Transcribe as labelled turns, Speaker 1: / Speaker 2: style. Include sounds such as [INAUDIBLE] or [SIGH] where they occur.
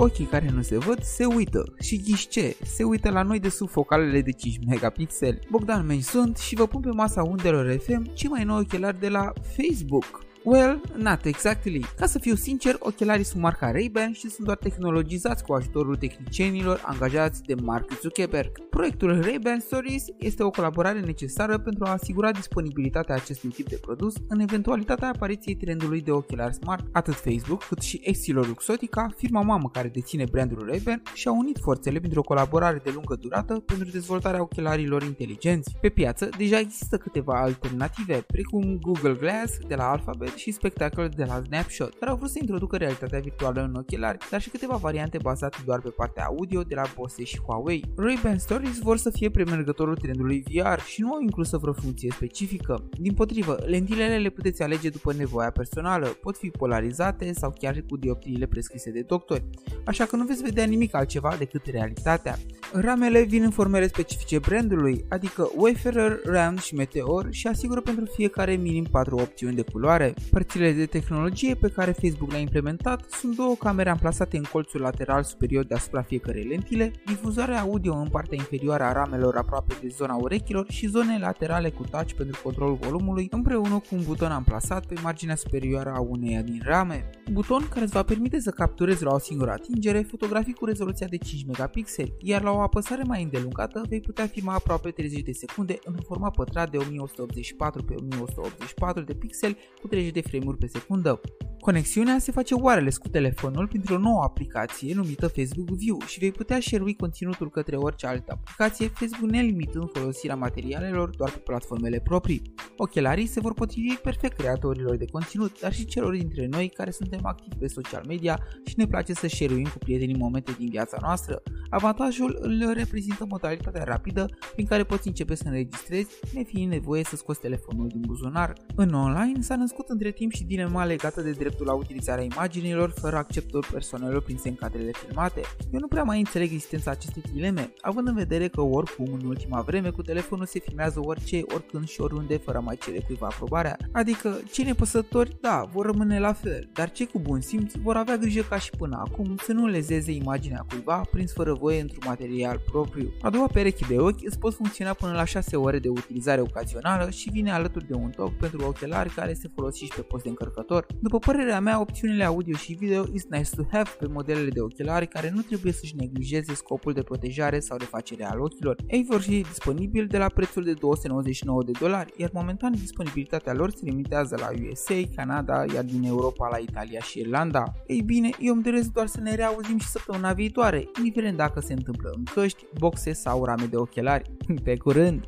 Speaker 1: Ochii care nu se văd se uită și ghișce, se uită la noi de sub focalele de 5 megapixeli. Bogdan Meni sunt și vă pun pe masa undelor FM cei mai noi ochelari de la Facebook. Well, not exactly. Ca să fiu sincer, ochelarii sunt marca Ray-Ban și sunt doar tehnologizați cu ajutorul tehnicienilor angajați de Mark Zuckerberg. Proiectul Ray-Ban Stories este o colaborare necesară pentru a asigura disponibilitatea acestui tip de produs în eventualitatea apariției trendului de ochelari smart. Atât Facebook cât și Luxotica, firma mamă care deține brandul Ray-Ban, și-au unit forțele pentru o colaborare de lungă durată pentru dezvoltarea ochelarilor inteligenți. Pe piață deja există câteva alternative, precum Google Glass de la Alphabet și spectacol de la Snapshot, care au vrut să introducă realitatea virtuală în ochelari, dar și câteva variante bazate doar pe partea audio de la Bose și Huawei. Ray-Ban Stories vor să fie premergătorul trendului VR și nu au inclusă vreo funcție specifică. Din potrivă, lentilele le puteți alege după nevoia personală, pot fi polarizate sau chiar cu dioptriile prescrise de doctori, așa că nu veți vedea nimic altceva decât realitatea. Ramele vin în formele specifice brandului, adică Wayfarer, Round și Meteor și asigură pentru fiecare minim 4 opțiuni de culoare. Părțile de tehnologie pe care Facebook le-a implementat sunt două camere amplasate în colțul lateral superior deasupra fiecărei lentile, difuzare audio în partea inferioară a ramelor aproape de zona urechilor și zone laterale cu touch pentru controlul volumului, împreună cu un buton amplasat pe marginea superioară a uneia din rame. Buton care îți va permite să capturezi la o singură atingere fotografii cu rezoluția de 5 megapixeli, iar la o apăsare mai îndelungată vei putea filma aproape 30 de secunde într-un format pătrat de 1184 x 1184 de pixeli cu 30 de frame-uri pe secundă. Conexiunea se face wireless cu telefonul printr-o nouă aplicație numită Facebook View și vei putea share conținutul către orice altă aplicație, Facebook nelimitând folosirea materialelor doar pe platformele proprii. Ochelarii se vor potrivi perfect creatorilor de conținut, dar și celor dintre noi care suntem activi pe social media și ne place să share cu prietenii momente din viața noastră. Avantajul îl reprezintă modalitatea rapidă prin care poți începe să înregistrezi, nefiind nevoie să scoți telefonul din buzunar. În online s-a născut între timp și dilema legată de dreptul la utilizarea imaginilor fără acceptul persoanelor prinse în cadrele filmate. Eu nu prea mai înțeleg existența acestei dileme, având în vedere că oricum în ultima vreme cu telefonul se filmează orice, oricând și oriunde fără a mai cere cuiva aprobarea. Adică cei nepăsători, da, vor rămâne la fel, dar cei cu bun simț vor avea grijă ca și până acum să nu lezeze imaginea cuiva prins fără voie într-un material propriu. A doua pereche de ochi îți pot funcționa până la 6 ore de utilizare ocazională și vine alături de un toc pentru ochelari care se folosește pe post de încărcător. După părerea mea, opțiunile audio și video is nice to have pe modelele de ochelari care nu trebuie să-și neglijeze scopul de protejare sau refacere al ochilor. Ei vor fi disponibili de la prețul de 299 de dolari, iar momentan disponibilitatea lor se limitează la USA, Canada, iar din Europa la Italia și Irlanda. Ei bine, eu îmi doresc doar să ne reauzim și săptămâna viitoare, indiferent dacă se întâmplă în căști, boxe sau rame de ochelari. [LAUGHS] Pe curând!